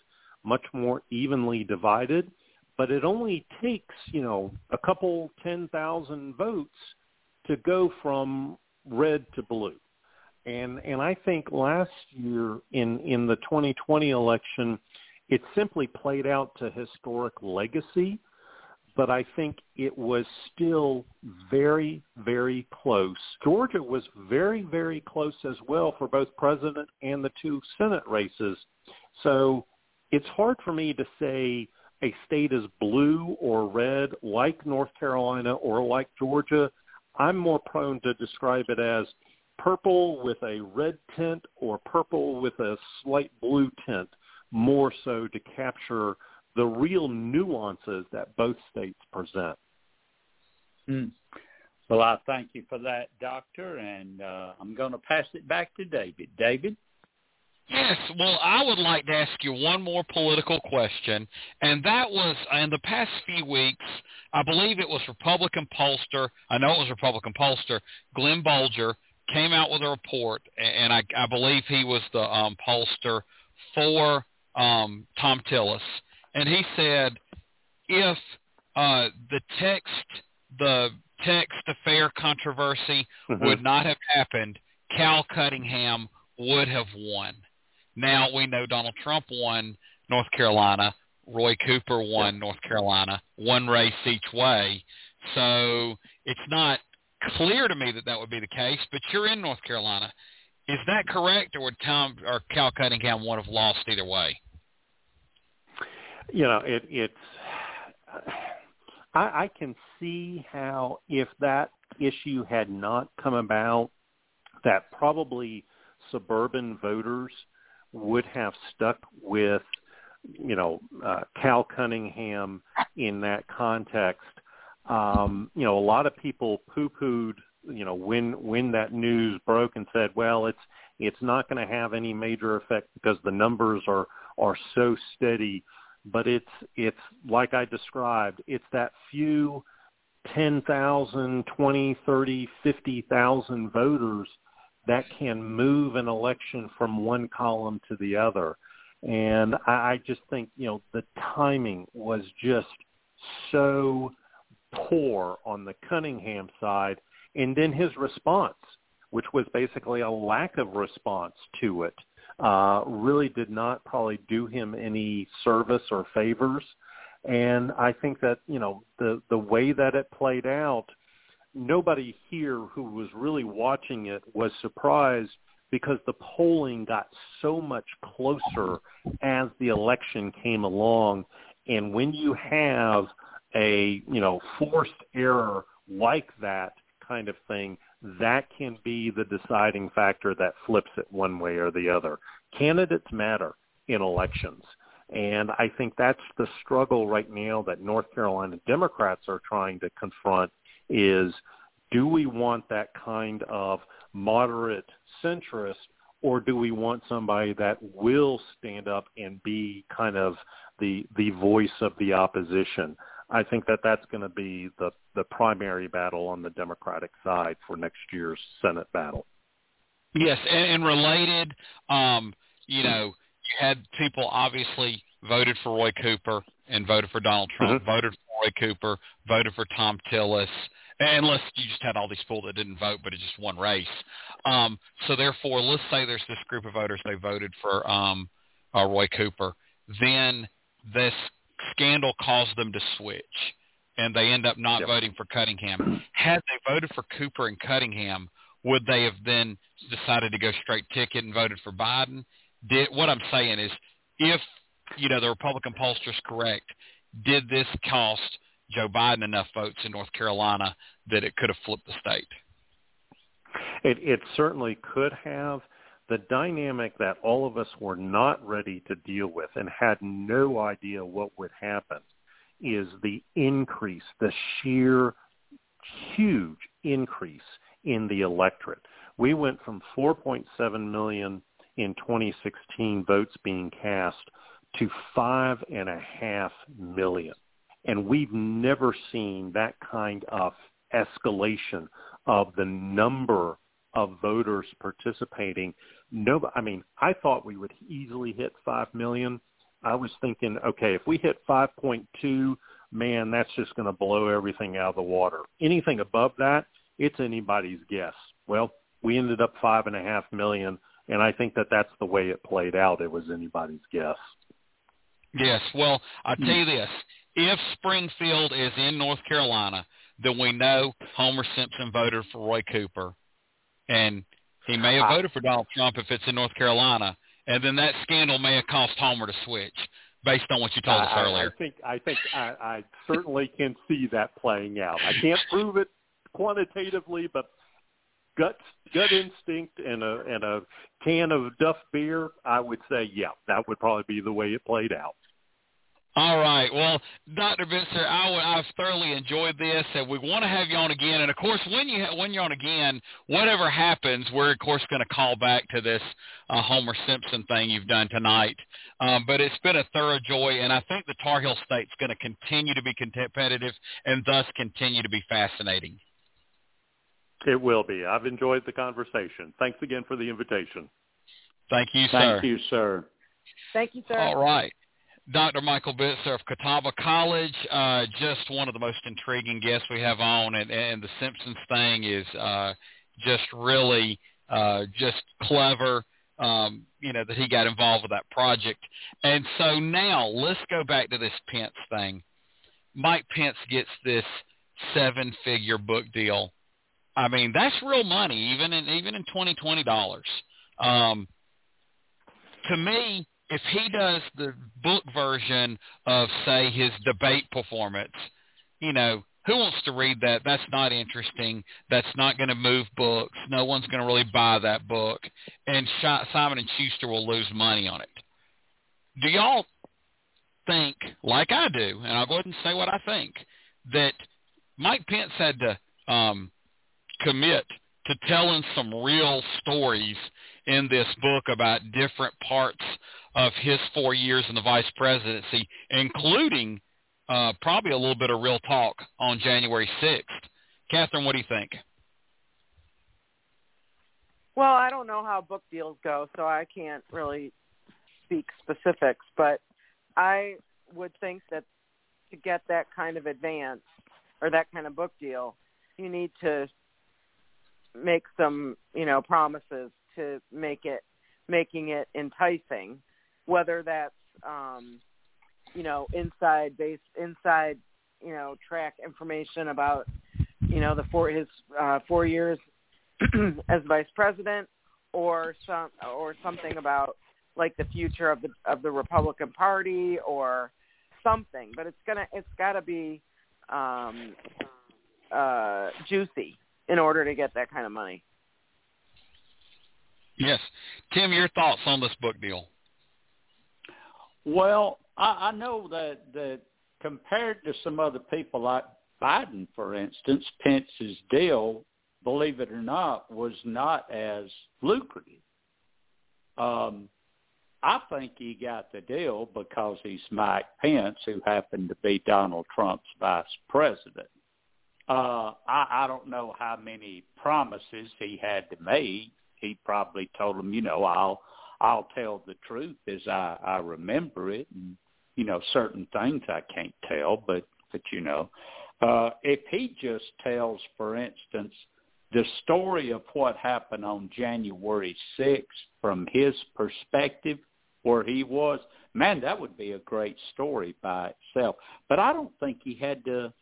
much more evenly divided, but it only takes, you know, a couple 10,000 votes to go from red to blue. And and I think last year in in the 2020 election it simply played out to historic legacy but I think it was still very, very close. Georgia was very, very close as well for both president and the two Senate races. So it's hard for me to say a state is blue or red like North Carolina or like Georgia. I'm more prone to describe it as purple with a red tint or purple with a slight blue tint more so to capture – the real nuances that both states present. Mm. Well, I thank you for that, Doctor, and uh, I'm going to pass it back to David. David? Yes, well, I would like to ask you one more political question, and that was in the past few weeks, I believe it was Republican pollster, I know it was Republican pollster, Glenn Bolger, came out with a report, and I, I believe he was the um, pollster for um, Thom Tillis, and he said if uh, the text the text affair controversy mm-hmm. would not have happened, Cal Cunningham would have won. Now we know Donald Trump won North Carolina, Roy Cooper won. North Carolina, one race each way. So it's not clear to me that that would be the case, but you're in North Carolina. Is that correct, or would Thom or Cal Cunningham would have lost either way? you know, it, it's. I, I can see how if that issue had not come about, that probably suburban voters would have stuck with, you know, uh, Cal Cunningham in that context. Um, you know, a lot of people poo-pooed, you know, when when that news broke and said, well, it's it's not going to have any major effect because the numbers are are so steady but it's it's like I described. It's that few 10,000, 20, 30, 50,000 voters that can move an election from one column to the other. And I, I just think, you know, the timing was just so poor on the Cunningham side. And then his response, which was basically a lack of response to it uh, really did not probably do him any service or favors. And I think that, you know, the, the way that it played out, nobody here who was really watching it was surprised because the polling got so much closer as the election came along. And when you have a, you know, forced error like that kind of thing, that can be the deciding factor that flips it one way or the other. Candidates matter in elections. And I think that's the struggle right now that North Carolina Democrats are trying to confront is do we want that kind of moderate centrist or do we want somebody that will stand up and be kind of the the voice of the opposition? I think that that's going to be the the primary battle on the Democratic side for next year's Senate battle. Yes, and, and related, um, you know, you had people obviously voted for Roy Cooper and voted for Donald Trump, mm-hmm. voted for Roy Cooper, voted for Thom Tillis, unless you just had all these people that didn't vote, but it's just one race. Um, so therefore, let's say there's this group of voters they voted for um, uh, Roy Cooper. Then this scandal caused them to switch, and they end up not Yep. voting for Cunningham. Had they voted for Cooper and Cunningham, would they have then decided to go straight ticket and voted for Biden? Did what I'm saying is, if you know the Republican pollsters correct, did this cost Joe Biden enough votes in North Carolina that it could have flipped the state? It, it certainly could have. The dynamic that all of us were not ready to deal with and had no idea what would happen is the increase, the sheer huge increase in the electorate. We went from 4.7 million in 2016 votes being cast to five and a half million. And we've never seen that kind of escalation of the number of voters participating. No, I mean, I thought we would easily hit 5 million. I was thinking, okay, if we hit 5.2, man, that's just going to blow everything out of the water. Anything above that, it's anybody's guess. Well, we ended up five and a half million, and I think that that's the way it played out. It was anybody's guess. Yes. Well, I'll tell you hmm. this. If Springfield is in North Carolina, then we know Homer Simpson voted for Roy Cooper. And he may have voted for Donald Trump if it's in North Carolina. And then that scandal may have caused Homer to switch based on what you told us earlier. I think I think I, I certainly can see that playing out. I can't prove it quantitatively, but gut gut instinct and a and a can of Duff beer, I would say, yeah, that would probably be the way it played out. All right. Well, Dr. Bitzer, I w- I've thoroughly enjoyed this, and we want to have you on again. And of course, when you ha- when you're on again, whatever happens, we're of course going to call back to this uh, Homer Simpson thing you've done tonight. Um, but it's been a thorough joy, and I think the Tar Heel State's going to continue to be competitive, and thus continue to be fascinating. It will be. I've enjoyed the conversation. Thanks again for the invitation. Thank you, sir. Thank you, sir. Thank you, sir. All right. Dr. Michael Bitzer of Catawba College, uh, just one of the most intriguing guests we have on, and, and the Simpsons thing is uh, just really uh, just clever. Um, you know that he got involved with that project, and so now let's go back to this Pence thing. Mike Pence gets this seven-figure book deal. I mean, that's real money, even in even in twenty twenty dollars. Um, to me, if he does the book version of say his debate performance, you know, who wants to read that? That's not interesting. That's not going to move books. No one's going to really buy that book, and Simon and Schuster will lose money on it. Do y'all think, like I do, and I'll go ahead and say what I think, that Mike Pence had to um, commit to telling some real stories in this book about different parts of his four years in the vice presidency, including uh, probably a little bit of real talk on January 6th. Catherine, what do you think? Well, I don't know how book deals go, so I can't really speak specifics, but I would think that to get that kind of advance or that kind of book deal, you need to make some, you know, promises to make it making it enticing, whether that's um, you know, inside base inside, you know, track information about, you know, the four his uh four years as vice president or some or something about like the future of the of the Republican Party or something. But it's gonna it's gotta be um uh juicy in order to get that kind of money. Yes. Tim, your thoughts on this book deal? Well, I, I know that that compared to some other people like Biden, for instance, Pence's deal, believe it or not, was not as lucrative. Um, I think he got the deal because he's Mike Pence, who happened to be Donald Trump's vice president. Uh, I, I don't know how many promises he had to make. He probably told him, you know, I'll I'll tell the truth as I, I remember it, and you know, certain things I can't tell, but but you know, uh, if he just tells, for instance, the story of what happened on January 6th from his perspective, where he was, man, that would be a great story by itself. But I don't think he had to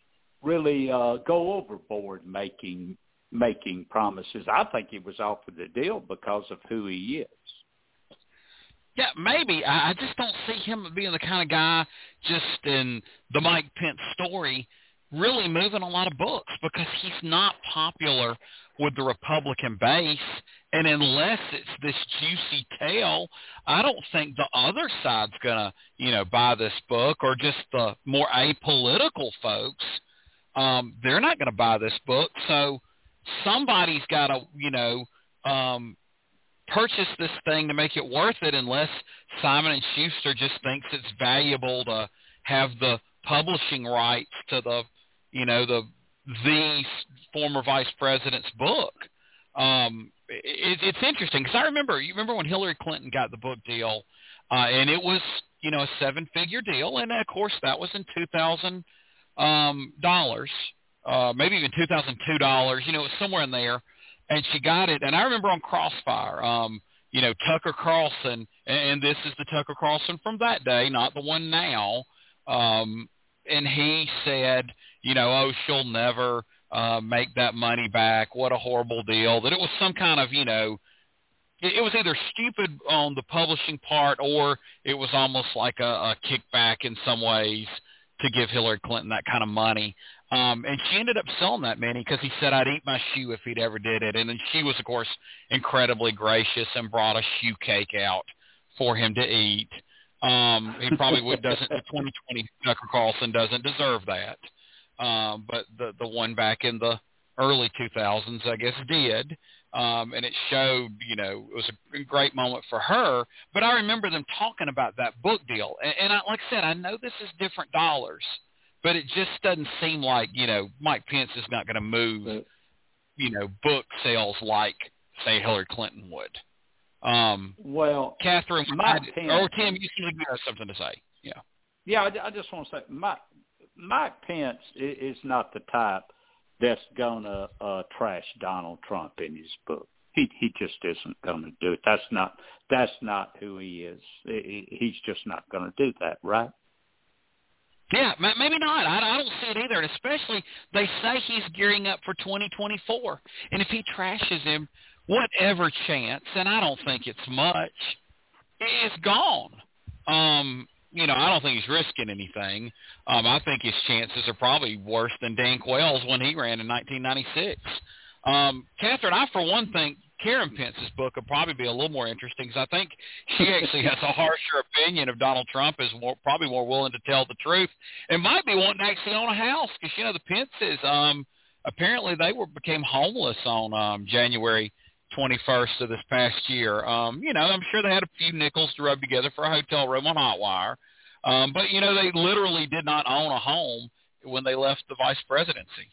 really uh, go overboard making making promises. I think he was offered the deal because of who he is. Yeah, maybe. I just don't see him being the kind of guy just in the Mike Pence story really moving a lot of books because he's not popular with the Republican base. And unless it's this juicy tale, I don't think the other side's gonna, you know, buy this book or just the more apolitical folks. Um, they're not gonna buy this book. So somebody's gotta, you know, um purchase this thing to make it worth it unless Simon and Schuster just thinks it's valuable to have the publishing rights to the you know the the former vice president's book. Um, it, it's interesting because I remember you remember when Hillary Clinton got the book deal, uh, and it was you know a seven figure deal, and of course that was in two thousand um, dollars, uh, maybe even two thousand two dollars. You know, it was somewhere in there, and she got it. And I remember on Crossfire. Um, you know, Tucker Carlson, and this is the Tucker Carlson from that day, not the one now. Um, and he said, you know, oh, she'll never uh, make that money back. What a horrible deal. That it was some kind of, you know, it, it was either stupid on the publishing part or it was almost like a, a kickback in some ways to give Hillary Clinton that kind of money. Um, and she ended up selling that many because he said I'd eat my shoe if he'd ever did it. And then she was, of course, incredibly gracious and brought a shoe cake out for him to eat. Um, he probably would doesn't. The 2020 Tucker Carlson doesn't deserve that, um, but the the one back in the early 2000s, I guess, did. Um, and it showed, you know, it was a great moment for her. But I remember them talking about that book deal, and, and I, like I said, I know this is different dollars, but it just doesn't seem like, you know, Mike Pence is not going to move, you know, book sales like say Hillary Clinton would. Um, well, Catherine, Mike I, Pence, or Tim, you seem to have something to say. Yeah. Yeah, I, I just want to say, Mike, Mike Pence is not the type that's gonna uh, trash Donald Trump in his book. He he just isn't to do it. That's not that's not who he is. He, he's just not to do that, right? Yeah, maybe not. I, I don't see it either. And especially, they say he's gearing up for 2024. And if he trashes him, whatever chance, and I don't think it's much, is gone. Um, you know, I don't think he's risking anything. Um, I think his chances are probably worse than Dan Quayle's when he ran in 1996. Um, Catherine, I for one think Karen Pence's book would probably be a little more interesting because I think she actually has a harsher opinion of Donald Trump, is more, probably more willing to tell the truth, and might be wanting to actually own a house because you know the Pences. Um, apparently, they were became homeless on um, January 21st of this past year. Um, you know, I'm sure they had a few nickels to rub together for a hotel room on Hotwire. Um, but, you know, they literally did not own a home when they left the vice presidency.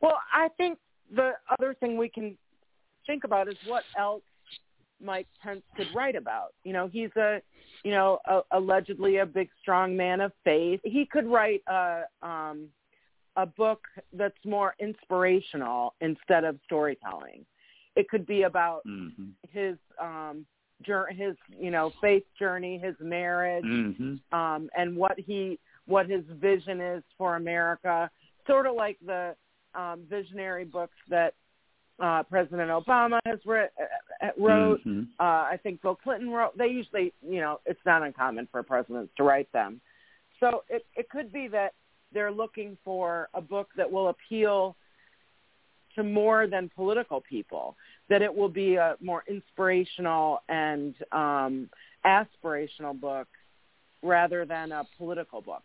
Well, I think the other thing we can think about is what else Mike Pence could write about. You know, he's a, you know, a, allegedly a big, strong man of faith. He could write a, um, a book that's more inspirational instead of storytelling. It could be about mm-hmm. his um his you know faith journey, his marriage, mm-hmm. um and what he what his vision is for America, sort of like the um visionary books that uh President Obama has re- uh, uh, wrote. Mm-hmm. Uh I think Bill Clinton wrote. They usually, you know, it's not uncommon for presidents to write them. So it it could be that they're looking for a book that will appeal to more than political people, that it will be a more inspirational and um, aspirational book rather than a political book.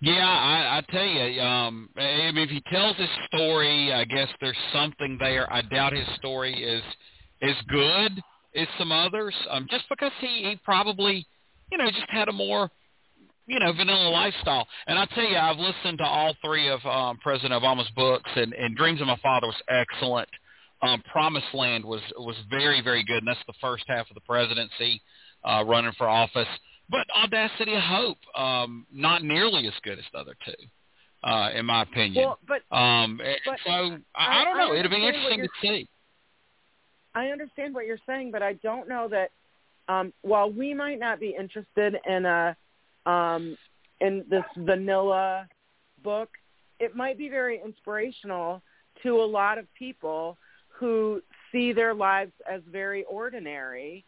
Yeah, I, I tell you, um, I mean, if he tells his story, I guess there's something there. I doubt his story is as good as some others, um, just because he, he probably, you know, just had a more you know, vanilla lifestyle. And I tell you, I've listened to all three of um, President Obama's books, and, and Dreams of My Father was excellent. Um, Promised Land was was very very good, and that's the first half of the presidency, uh, running for office. But Audacity of Hope, um, not nearly as good as the other two, uh, in my opinion. Well, but, um, but so I, I, I don't know. I It'll be interesting to see. I understand what you're saying, but I don't know that. Um, while we might not be interested in a um, in this vanilla book, it might be very inspirational to a lot of people who see their lives as very ordinary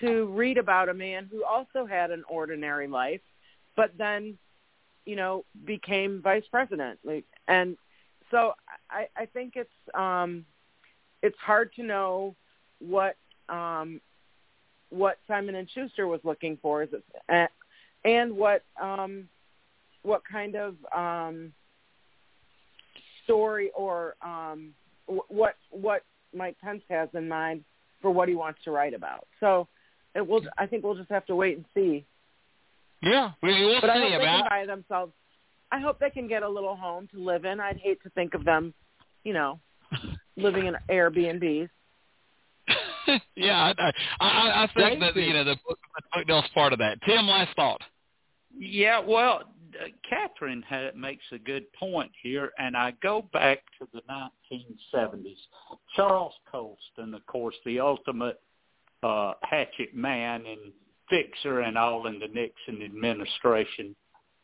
to read about a man who also had an ordinary life, but then, you know, became vice president. Like, and so I, I think it's um, it's hard to know what um, what Simon and Schuster was looking for, is it, and what um, what kind of um, story or um, what what Mike Pence has in mind for what he wants to write about. So it will. I think we'll just have to wait and see. Yeah, we will but see I hope about. they can buy themselves. I hope they can get a little home to live in. I'd hate to think of them, you know, living in Airbnbs. yeah, I, I, I think that you know the book, the book deal's part of that. Tim, last thought. Yeah, well, uh, Catherine had, makes a good point here, and I go back to the 1970s. Charles Colson, of course, the ultimate uh, hatchet man and fixer and all in the Nixon administration,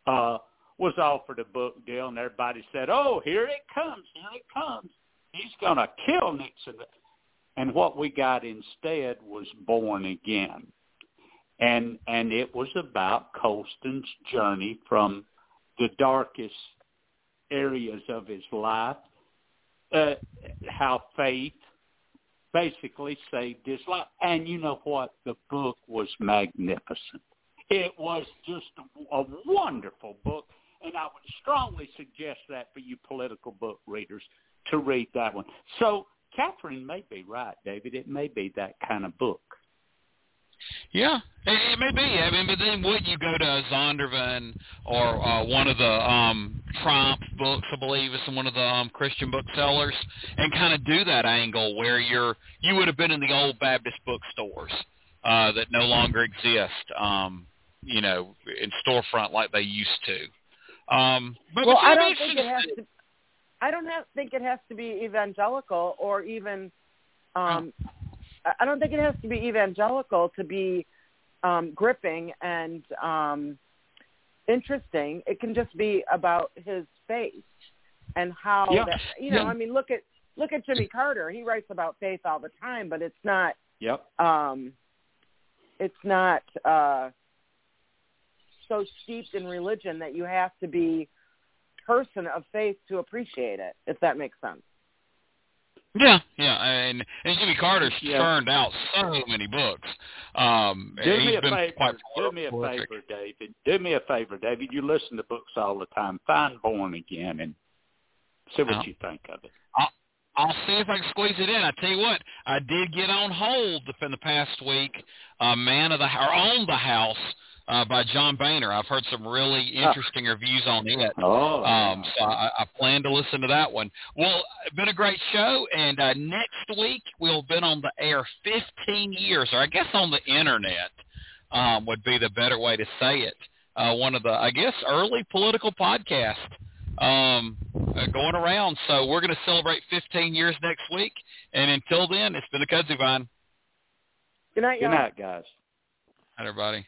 uh, was offered a book deal, and everybody said, "Oh, here it comes! Here it comes! He's going to kill Nixon." And what we got instead was Born Again, and and it was about Colson's journey from the darkest areas of his life, uh, how faith basically saved his life. And you know what? The book was magnificent. It was just a, a wonderful book, and I would strongly suggest that for you political book readers to read that one. So Catherine may be right, David. It may be that kind of book. Yeah, it, it may be. I mean, but then would you go to Zondervan or uh, one of the um, Trump books? I believe is one of the um, Christian booksellers, and kind of do that angle where you're you would have been in the old Baptist bookstores uh, that no longer exist. Um, you know, in storefront like they used to. Um, but well, I don't think it has to. I don't have, think it has to be evangelical or even. Um, I- don't think it has to be evangelical to be um, gripping and um, interesting. It can just be about his faith and how Yeah. that, you know. Yeah. I mean, look at look at Jimmy Carter. He writes about faith all the time, but it's not. Yep. Um, it's not uh, so steeped in religion that you have to be person of faith to appreciate it. If that makes sense. Yeah, yeah, and and Jimmy Carter's Yeah. turned out so many books. Um, Do he's me a been favor. quite Do me a prolific. favor, David. Do me a favor, David. You listen to books all the time. Find Born Again and see what Yeah. you think of it. I'll I'll see if I can squeeze it in. I tell you what, I did get on hold in the past week. A Man of the or On the House uh, by John Boehner. I've heard some really interesting reviews on it. Oh. Um, so I, I plan to listen to that one. Well, it's been a great show, and uh, next week we'll have been on the air 15 years, or I guess on the internet um, would be the better way to say it. Uh, one of the, I guess, early political podcasts um, uh, going around. So we're going to celebrate 15 years next week, and until then, it's been a kudzu vine. Good night, Good y'all. night, guys. Hi, everybody.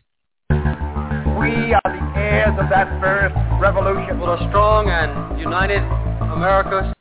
We are the heirs of that first revolution. Will a strong and united America